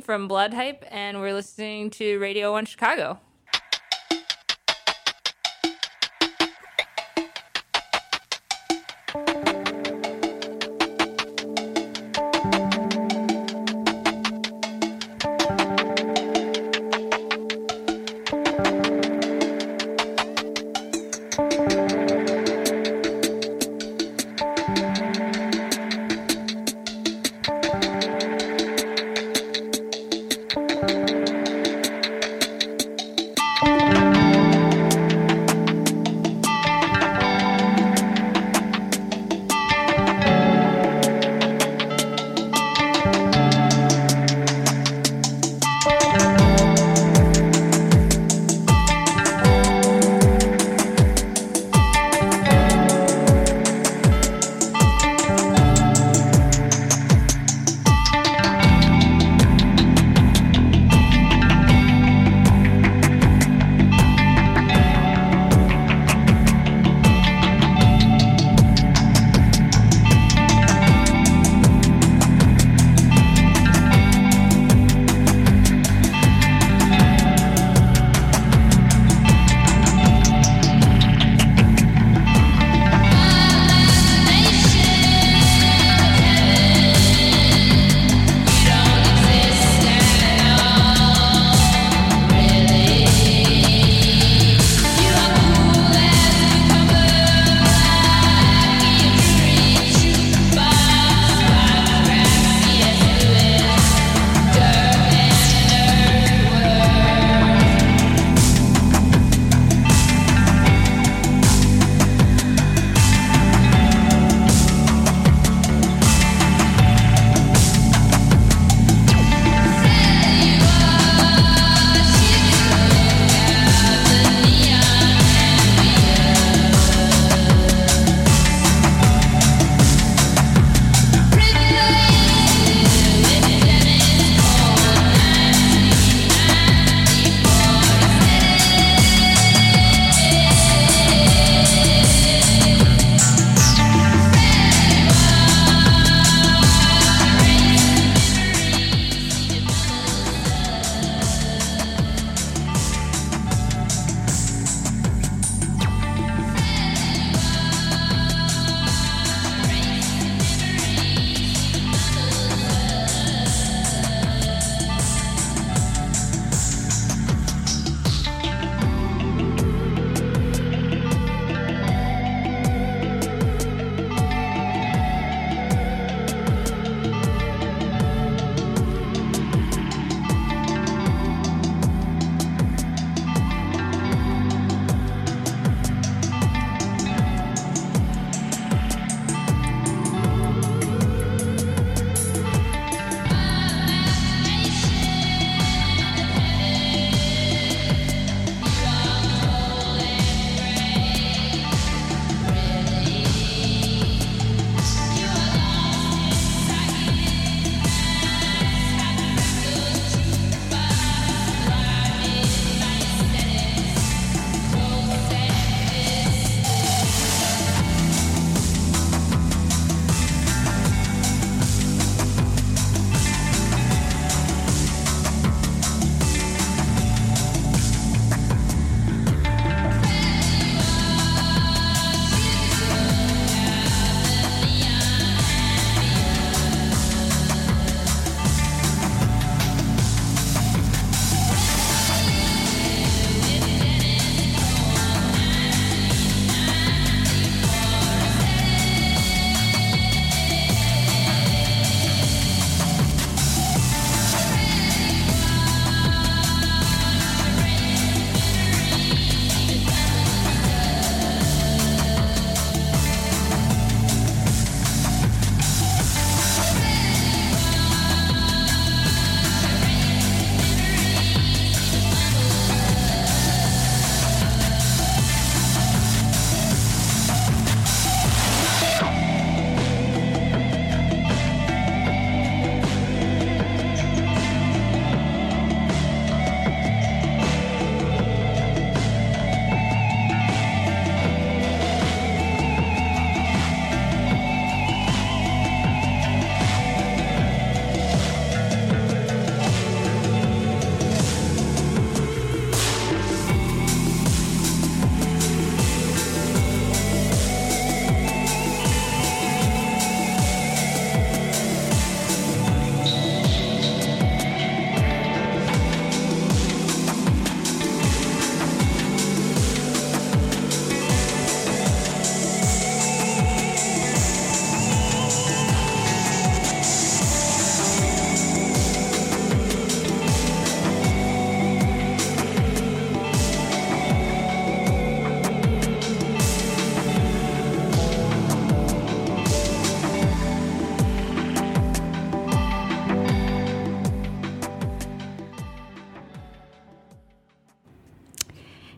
from Bloodhype, and we're listening to Radio 1 Chicago.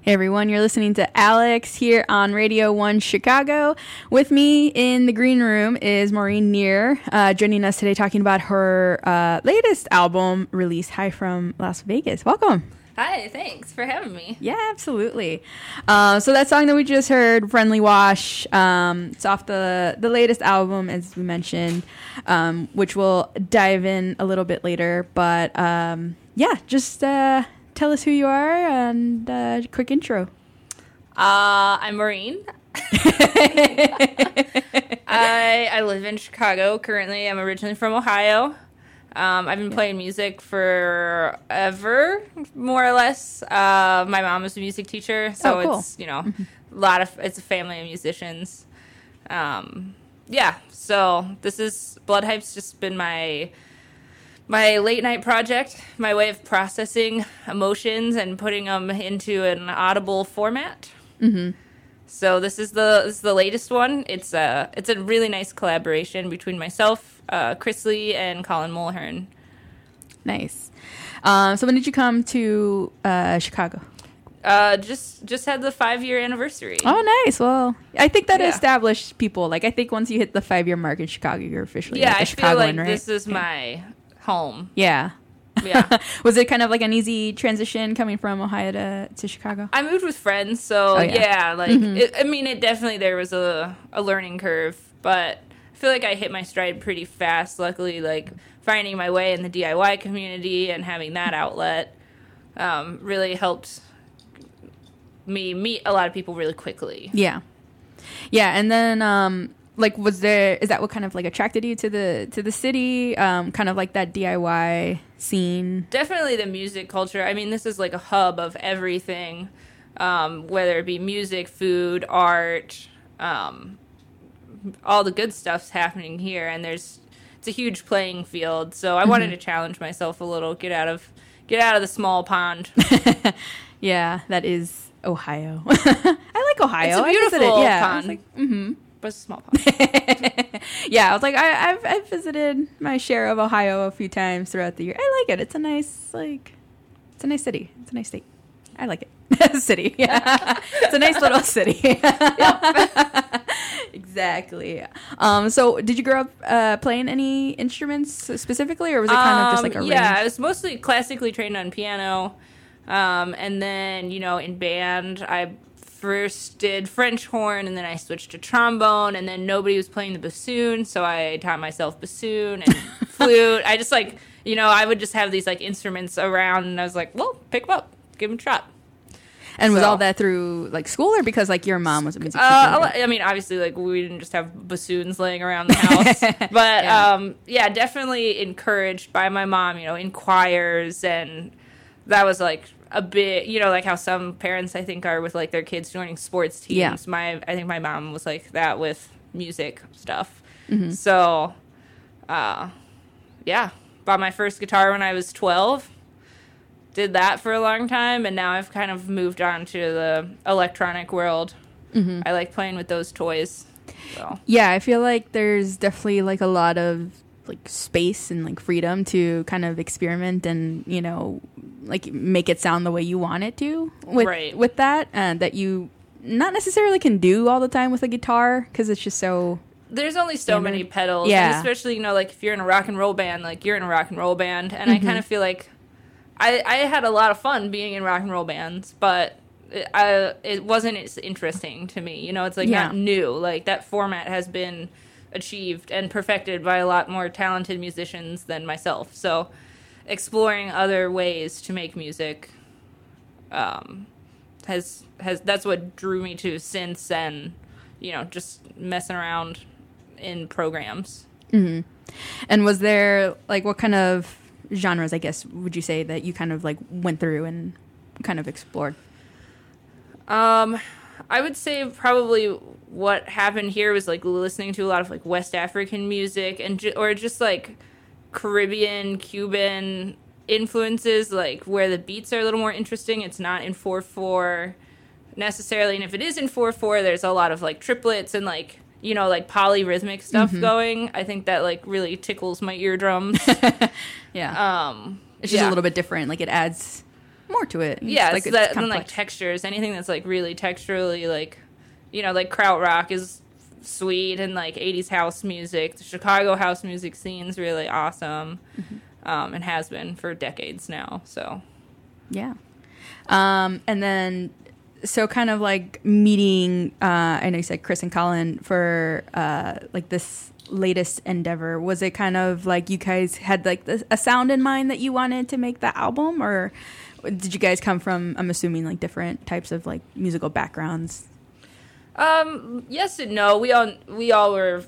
Hey everyone, you're listening to Alex here on Radio 1 Chicago. With me in the green room is Maureen Neer, uh, joining us today talking about her uh, latest album release, High from Las Vegas. Welcome. Hi, thanks for having me. Yeah, absolutely. Uh, so that song that we just heard, "Friendly Wash," um, it's off the the latest album, as we mentioned, um, which we'll dive in a little bit later. But um, yeah, just uh, tell us who you are and uh, quick intro. Uh, I'm Maureen. I I live in Chicago currently. I'm originally from Ohio. Um, I've been playing music forever, more or less. Uh, my mom was a music teacher, so Oh, cool. it's you know a lot of it's a family of musicians. Um, yeah, so this is Bloodhype's just been my my late night project, my way of processing emotions and putting them into an audible format. Mm-hmm. So this is the this is the latest one. It's a it's a really nice collaboration between myself, uh, Chris Lee, and Colin Mulhern. Nice. Um, so when did you come to uh, Chicago? Uh, just just had the five year anniversary. Oh, nice. Well, I think that Yeah. established people. Like, I think once you hit the five year mark in Chicago, you're officially yeah, like I feel like right? this is my home. yeah. Yeah. Was it kind of like an easy transition coming from Ohio to, to Chicago? I moved with friends, so Oh, yeah. Mm-hmm. like it, I mean, it definitely there was a a learning curve, but I feel like I hit my stride pretty fast. Luckily, like finding my way in the DIY community and having that outlet um, really helped me meet a lot of people really quickly. Yeah. Yeah, and then um like was there is that what kind of like attracted you to the to the city? Um kind of like that DIY scene. definitely the music culture. I mean, this is like a hub of everything, um, whether it be music, food, art, um, all the good stuff's happening here, and there's it's a huge playing field. So I wanted to challenge myself a little, get out of get out of the small pond. Yeah, that is Ohio. I like Ohio. It's a I visited- beautiful yeah, I was pond. like, mhm. But it's a small pond. yeah, I was like, I, I've I've visited my share of Ohio a few times throughout the year. I like it. It's a nice like, it's a nice city. It's a nice state. I like it. city. Yeah, it's a nice little city. exactly. Um. So, did you grow up uh, playing any instruments specifically, or was it kind of just like a Um, yeah, range? I was mostly classically trained on piano, um, and then you know in band I first did French horn, and then I switched to trombone, and then nobody was playing the bassoon, so I taught myself bassoon and flute. I just like you know I would just have these like instruments around, and I was like, well, pick them up, give them a shot. And was all that through like school, or because like your mom was a music teacher? Uh, I mean, obviously, like we didn't just have bassoons laying around the house, but Yeah. um, yeah, definitely encouraged by my mom. You know, in choirs, and that was like a bit. You know, like how some parents I think are with like their kids joining sports teams. Yeah. My, I think my mom was like that with music stuff. Mm-hmm. So, uh, yeah, bought my first guitar when I was twelve did that for a long time and now I've kind of moved on to the electronic world. Mm-hmm. I like playing with those toys. So Yeah, I feel like there's definitely like a lot of like space and like freedom to kind of experiment and you know like make it sound the way you want it to with Right. with that and that you not necessarily can do all the time with a guitar because it's just so there's only so Standard. many pedals. Yeah. And especially, you know, like if you're in a rock and roll band, like you're in a rock and roll band. And Mm-hmm. I kind of feel like I, I had a lot of fun being in rock and roll bands, but it, I, it wasn't as interesting to me. You know, it's like Yeah. not new. Like that format has been achieved and perfected by a lot more talented musicians than myself. So exploring other ways to make music um, has has that's what drew me to synths and you know just messing around in programs. and was there like what kind of genres I guess would you say that you kind of like went through and kind of explored Um, I would say probably what happened here was like listening to a lot of like West African music and ju- or just like Caribbean, Cuban influences, like where the beats are a little more interesting. It's not in four four necessarily, and if it is in four four, there's a lot of like triplets and like you know like polyrhythmic stuff going. I think that like really tickles my eardrums. yeah um, it's just yeah. a little bit different like it adds more to it. It's yeah, like it's it's that, and like textures, anything that's like really texturally like, you know, like krautrock is sweet and like 80s house music. The Chicago house music scene's really awesome, Mm-hmm. um, and has been for decades now. So Yeah. Um, and then, so kind of like meeting, uh, I know you said Chris and Colin for uh, like this latest endeavor. Was it kind of like you guys had like this, a sound in mind that you wanted to make the album, or did you guys come from? I'm assuming like different types of like musical backgrounds. Um, yes and no. We all we all were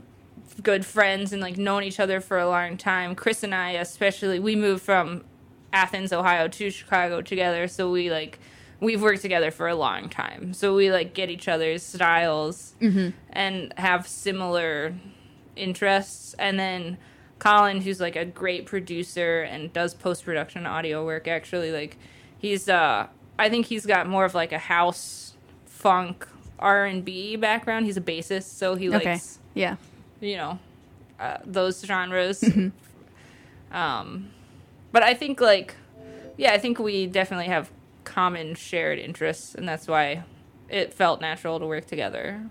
good friends and like known each other for a long time. Chris and I, especially, we moved from Athens, Ohio, to Chicago together, so we like we've worked together for a long time. So we like get each other's styles and have similar interests. And then Colin, who's like a great producer and does post production audio work, actually like he's uh I think he's got more of like a house funk R and B background. He's a bassist, so he Okay. likes Yeah. you know uh, those genres. Um, but I think like yeah, I think we definitely have common shared interests, and that's why it felt natural to work together.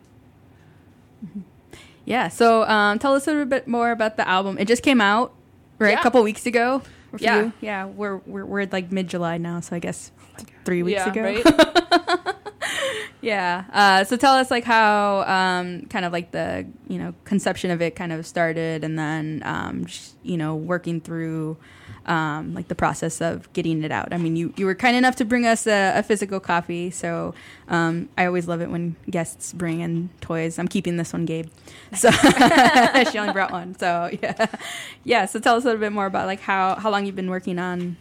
Yeah. So um, tell us a little bit more about the album. It just came out, right? Yeah. A couple weeks ago. Yeah. you? Yeah. We're, we're, we're like mid July now. So I guess three weeks yeah, ago. right? Yeah. Uh, so tell us like how um, kind of like the you know conception of it kind of started, and then um, just, you know working through um, like the process of getting it out. I mean, you you were kind enough to bring us a, a physical copy, so um, I always love it when guests bring in toys. I'm keeping this one, Gabe. So she only brought one. So yeah, yeah. So tell us a little bit more about like how how long you've been working on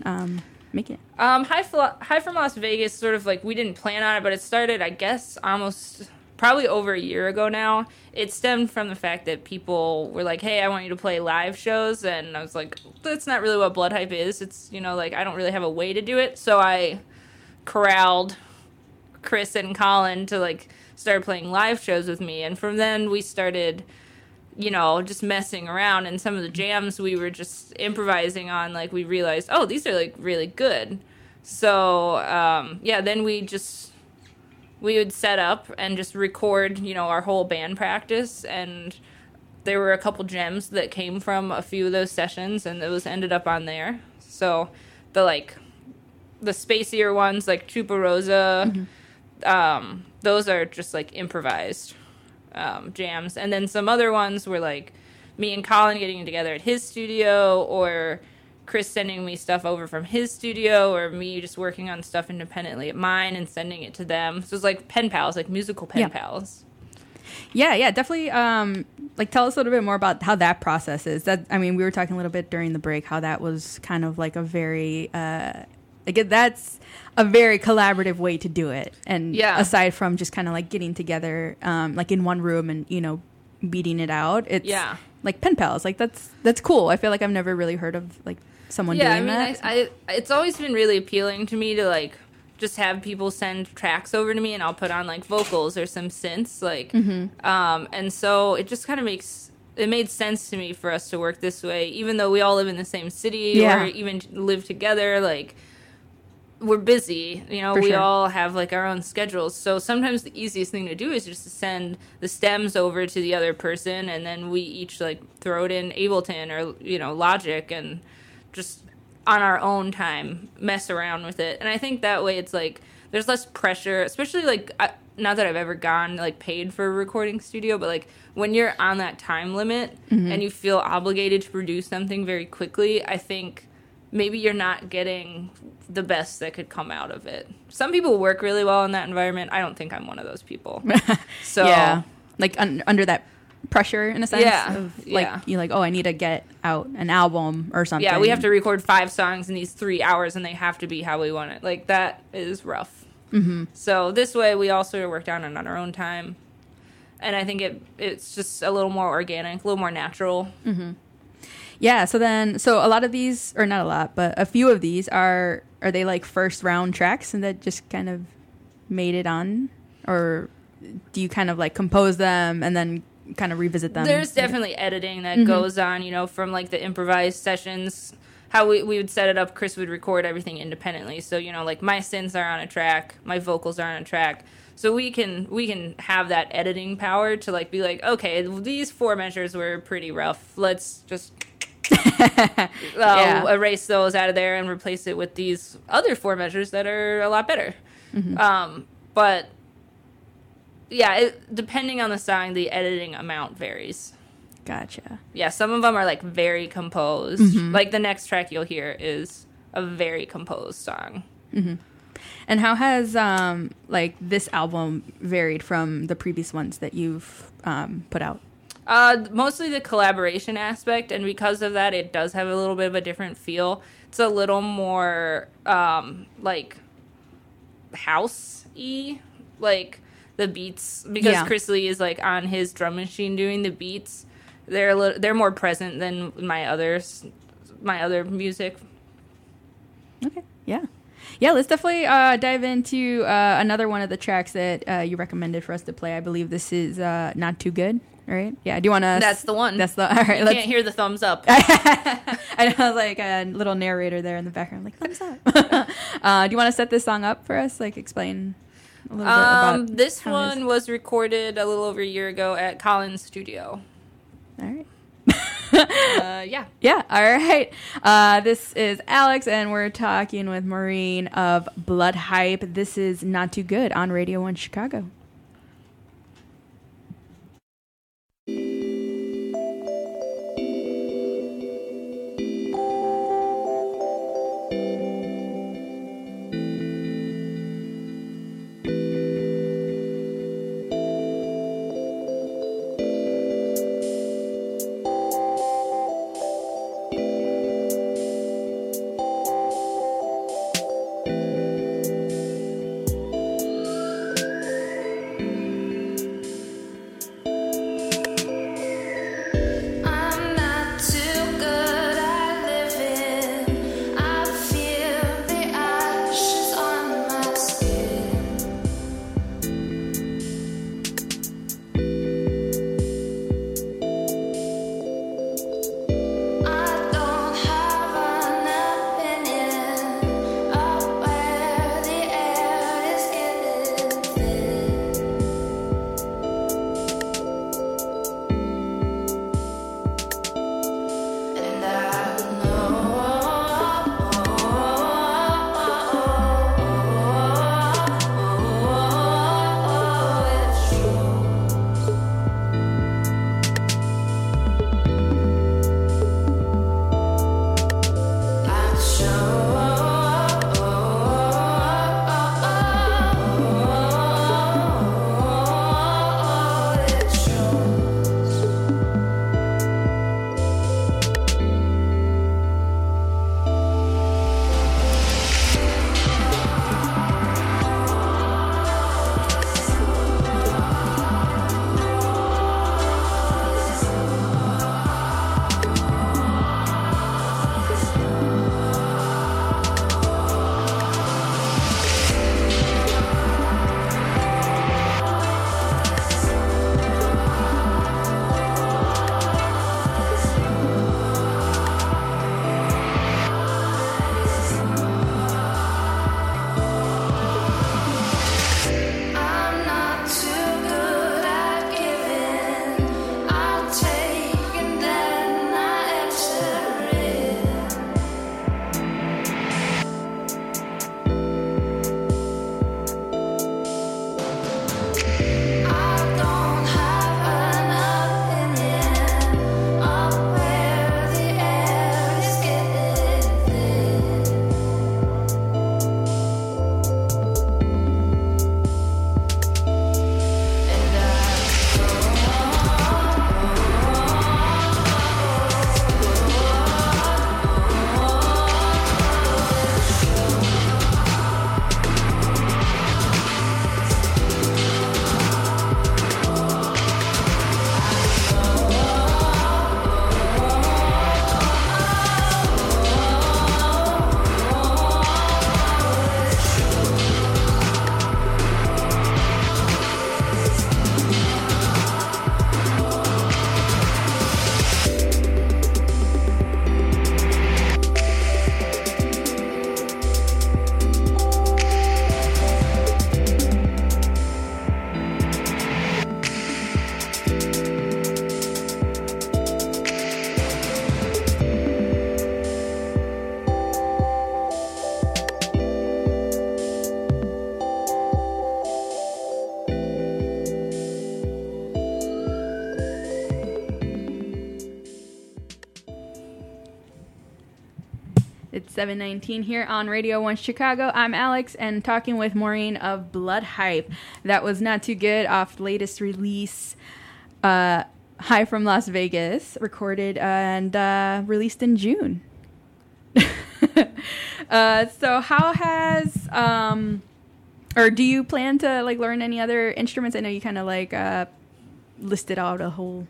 making it. Um, High, Flo- High from Las Vegas, sort of like we didn't plan on it, but it started, I guess, almost probably over a year ago now. It stemmed from the fact that people were like, "Hey, I want you to play live shows," and I was like, "That's not really what Bloodhype is. It's you know like I don't really have a way to do it." So I corralled Chris and Colin to like start playing live shows with me, and from then we started you know, just messing around and some of the jams we were just improvising on, like we realized, oh, these are like really good. So, um, yeah, then we just we would set up and just record, you know, our whole band practice and there were a couple gems that came from a few of those sessions and those ended up on there. So, the like the spacier ones like Chupa Rosa, um, those are just like improvised um, jams, and then some other ones were like me and Colin getting together at his studio, or Chris sending me stuff over from his studio, or me just working on stuff independently at mine and sending it to them. So it's like pen pals, like musical pen Yeah. pals. Yeah, yeah, definitely. Um, like, tell us a little bit more about how that process is. That I mean, we were talking a little bit during the break how that was kind of like a very, uh, like that's a very collaborative way to do it. And Yeah. aside from just kind of like getting together, um, like in one room and you know beating it out, it's Yeah. like pen pals. Like that's that's cool. I feel like I've never really heard of like someone yeah, I doing mean, that. I, I it's always been really appealing to me to like just have people send tracks over to me, and I'll put on like vocals or some synths, like, Mm-hmm. um, and so it just kind of makes it made sense to me for us to work this way, even though we all live in the same city Yeah. or even live together, like. We're busy, you know. For we sure. all have like our own schedules, so sometimes the easiest thing to do is just to send the stems over to the other person, and then we each like throw it in Ableton or you know Logic, and just on our own time mess around with it and i think that way it's like there's less pressure especially like I, not that i've ever gone like paid for a recording studio but like when you're on that time limit mm-hmm. and you feel obligated to produce something very quickly i think maybe you're not getting the best that could come out of it some people work really well in that environment i don't think i'm one of those people so yeah, like un- under that pressure in a sense. Yeah, of, like yeah. you like, oh, I need to get out an album or something. yeah we have to record five songs in these three hours and they have to be how we want it like that is rough mm-hmm. so this way we all sort of work down on our own time and i think it it's just a little more organic a little more natural Yeah. So then, so a lot of these, or not a lot, but a few of these are are they like first round tracks and that just kind of made it on, or do you kind of like compose them and then kind of revisit them? there's definitely editing that mm-hmm. goes on you know from like the improvised sessions how we, we would set it up. Chris would record everything independently. So you know, like my synths are on a track, my vocals are on a track. So we can we can have that editing power to like be like, okay, these four measures were pretty rough. Let's just uh, Yeah. erase those out of there and replace it with these other four measures that are a lot better. Um, but yeah, it, depending on the song, the editing amount varies. Gotcha. Yeah, some of them are like very composed. Like the next track you'll hear is a very composed song. And how has um like this album varied from the previous ones that you've um put out? Uh, mostly the collaboration aspect, and because of that, it does have a little bit of a different feel. It's a little more um, like house y, like the beats because Yeah. Chris Lee is like on his drum machine doing the beats. They're a little, they're more present than my others, my other music. Okay. Yeah. Yeah, let's definitely uh, dive into uh, another one of the tracks that uh, you recommended for us to play. I believe this is uh, not too good, right? Yeah. Do you want to? That's the one. That's the. All right. you Let's, can't hear the thumbs up. I know, like a little narrator there in the background, like thumbs up. uh, do you want to set this song up for us? Like explain a little bit Um, about this how it is? one was recorded a little over a year ago at Colin's Studio. All right. Uh, yeah. Yeah, all right. Uh, this is Alex, and we're talking with Maureen of Bloodhype. This is Not Too Good on Radio 1 Chicago. 719 here on Radio 1 Chicago. I'm Alex and talking with Maureen of Bloodhype. That was not too good off latest release, uh, High from Las Vegas, recorded and uh, released in June. uh, so how has um, or do you plan to like learn any other instruments? I know you kind of like uh, listed out a whole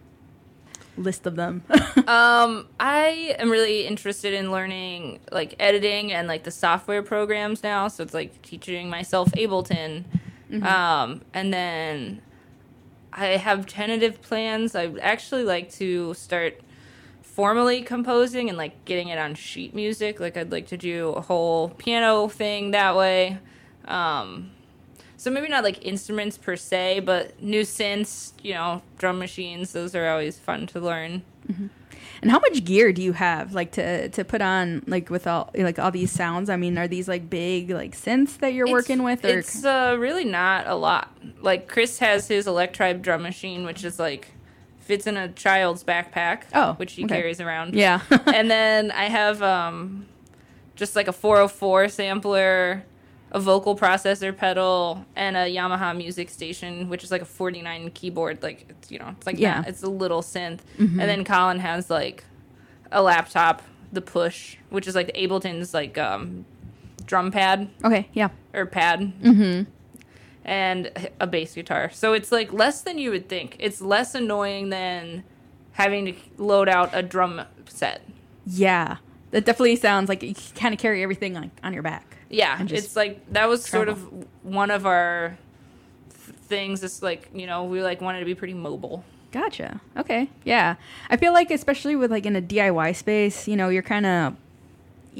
list of them. um, I am really interested in learning like editing and like the software programs now. So it's like teaching myself Ableton. Mm-hmm. Um, and then I have tentative plans. I'd actually like to start formally composing and like getting it on sheet music. Like I'd like to do a whole piano thing that way. Um, so maybe not like instruments per se, but new synths, you know, drum machines. Those are always fun to learn. Mm-hmm. And how much gear do you have, like to to put on, like with all like all these sounds? I mean, are these like big like synths that you're it's, working with? Or? It's uh, really not a lot. Like Chris has his Electribe drum machine, which is like fits in a child's backpack. Oh, which he okay. carries around. Yeah. and then I have um, just like a 404 sampler a vocal processor pedal and a Yamaha music station, which is like a 49 keyboard. Like, it's, you know, it's like, yeah, it's a little synth. Mm-hmm. And then Colin has like a laptop, the push, which is like Ableton's like um, drum pad. Okay, yeah. Or pad. Mm-hmm. And a bass guitar. So it's like less than you would think. It's less annoying than having to load out a drum set. Yeah. That definitely sounds like you kind of carry everything on, on your back. Yeah, it's like that was travel. sort of one of our things. It's like you know we like wanted to be pretty mobile. Gotcha. Okay. Yeah, I feel like especially with like in a DIY space, you know, you're kind of.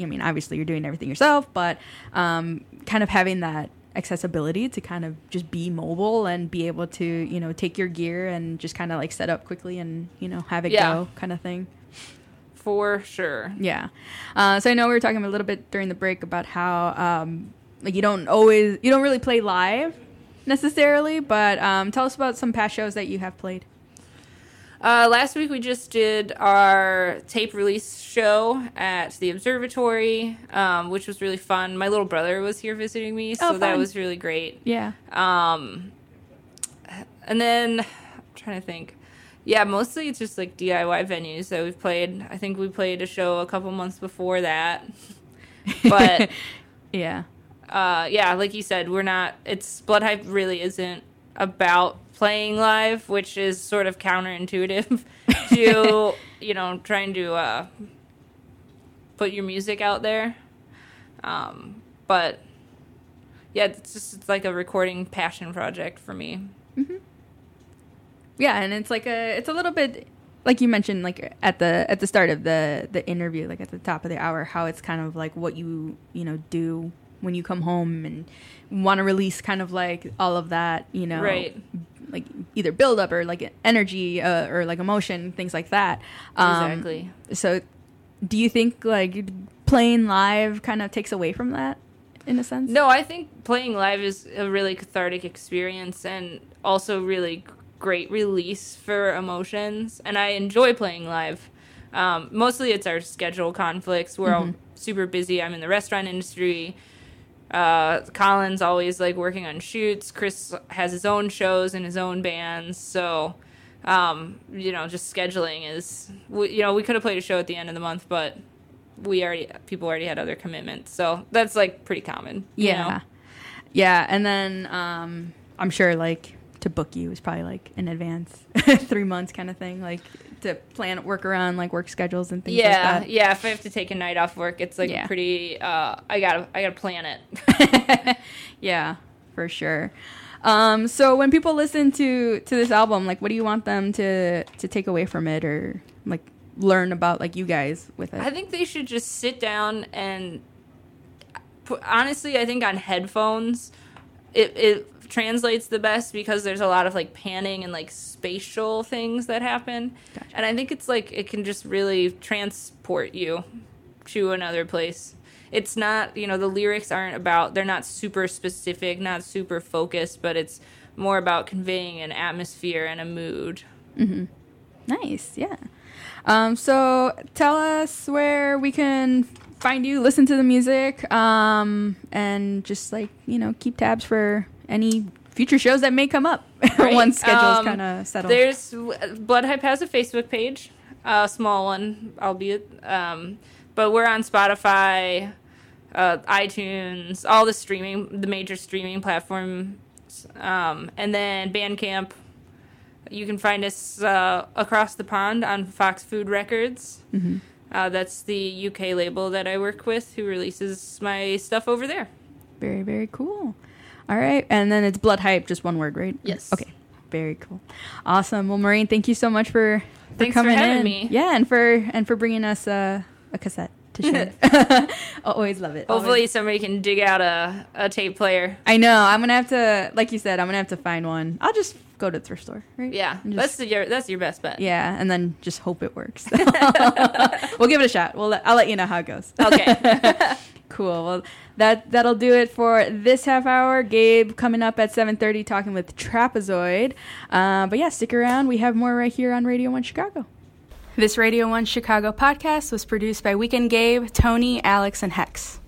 I mean, obviously you're doing everything yourself, but um, kind of having that accessibility to kind of just be mobile and be able to you know take your gear and just kind of like set up quickly and you know have it yeah. go kind of thing for sure. Yeah. Uh, so I know we were talking a little bit during the break about how um, like you don't always you don't really play live necessarily, but um, tell us about some past shows that you have played. Uh, last week we just did our tape release show at the observatory, um, which was really fun. My little brother was here visiting me, so oh, that was really great. Yeah. Um, and then I'm trying to think. Yeah, mostly it's just like DIY venues that we've played. I think we played a show a couple months before that. But yeah. Uh, yeah, like you said, we're not it's Bloodhype really isn't about playing live, which is sort of counterintuitive to, you know, trying to uh, put your music out there. Um, but yeah, it's just it's like a recording passion project for me. Mm-hmm yeah, and it's like a it's a little bit like you mentioned like at the at the start of the the interview like at the top of the hour how it's kind of like what you you know do when you come home and want to release kind of like all of that you know right. like either build up or like energy uh, or like emotion things like that. Um, exactly. so do you think like playing live kind of takes away from that in a sense? No i think playing live is a really cathartic experience and also really great release for emotions, and I enjoy playing live. Um, mostly it's our schedule conflicts. We're mm-hmm. all super busy. I'm in the restaurant industry. Uh, Colin's always like working on shoots. Chris has his own shows and his own bands. So, um, you know, just scheduling is, we, you know, we could have played a show at the end of the month, but we already, people already had other commitments. So that's like pretty common. Yeah. Know? Yeah. And then, um, I'm sure like to book you is probably like in advance, three months kind of thing, like to plan work around like work schedules and things. Yeah, like yeah. If I have to take a night off work, it's like yeah. pretty. Uh, I gotta I gotta plan it. yeah, for sure. Um, so when people listen to to this album, like, what do you want them to to take away from it, or like learn about like you guys with it? I think they should just sit down and. Put, honestly, I think on headphones, it, it translates the best because there's a lot of like panning and like spatial things that happen. Gotcha. And I think it's like it can just really transport you to another place. It's not, you know, the lyrics aren't about, they're not super specific, not super focused, but it's more about conveying an atmosphere and a mood. Mm-hmm. Nice, yeah. Um, so tell us where we can find you, listen to the music, um, and just like you know, keep tabs for any future shows that may come up Right. once schedules Um, kind of settle. There's Bloodhype has a Facebook page, a small one, albeit. Um, but we're on Spotify, uh, iTunes, all the streaming, the major streaming platforms, um, and then Bandcamp. You can find us uh, across the pond on Fox Food Records. Mhm. Uh, that's the UK label that I work with, who releases my stuff over there. Very very cool. All right, and then it's blood hype, just one word, right? Yes. Okay. Very cool. Awesome. Well, Maureen, thank you so much for, for Thanks for coming having in. me. Yeah, and for and for bringing us uh, a cassette to share. Always love it. Hopefully, Always. somebody can dig out a, a tape player. I know. I'm gonna have to, like you said, I'm gonna have to find one. I'll just go to the thrift store, right? Yeah, And that's just- your that's your best bet. yeah, and then just hope it works. we'll give it a shot. We'll let, I'll let you know how it goes. Okay. cool. Well, that that'll do it for this half hour. Gabe coming up at 7:30 talking with Trapezoid. Uh, but yeah, stick around. We have more right here on Radio One Chicago. This Radio One Chicago podcast was produced by Weekend Gabe, Tony, Alex, and Hex.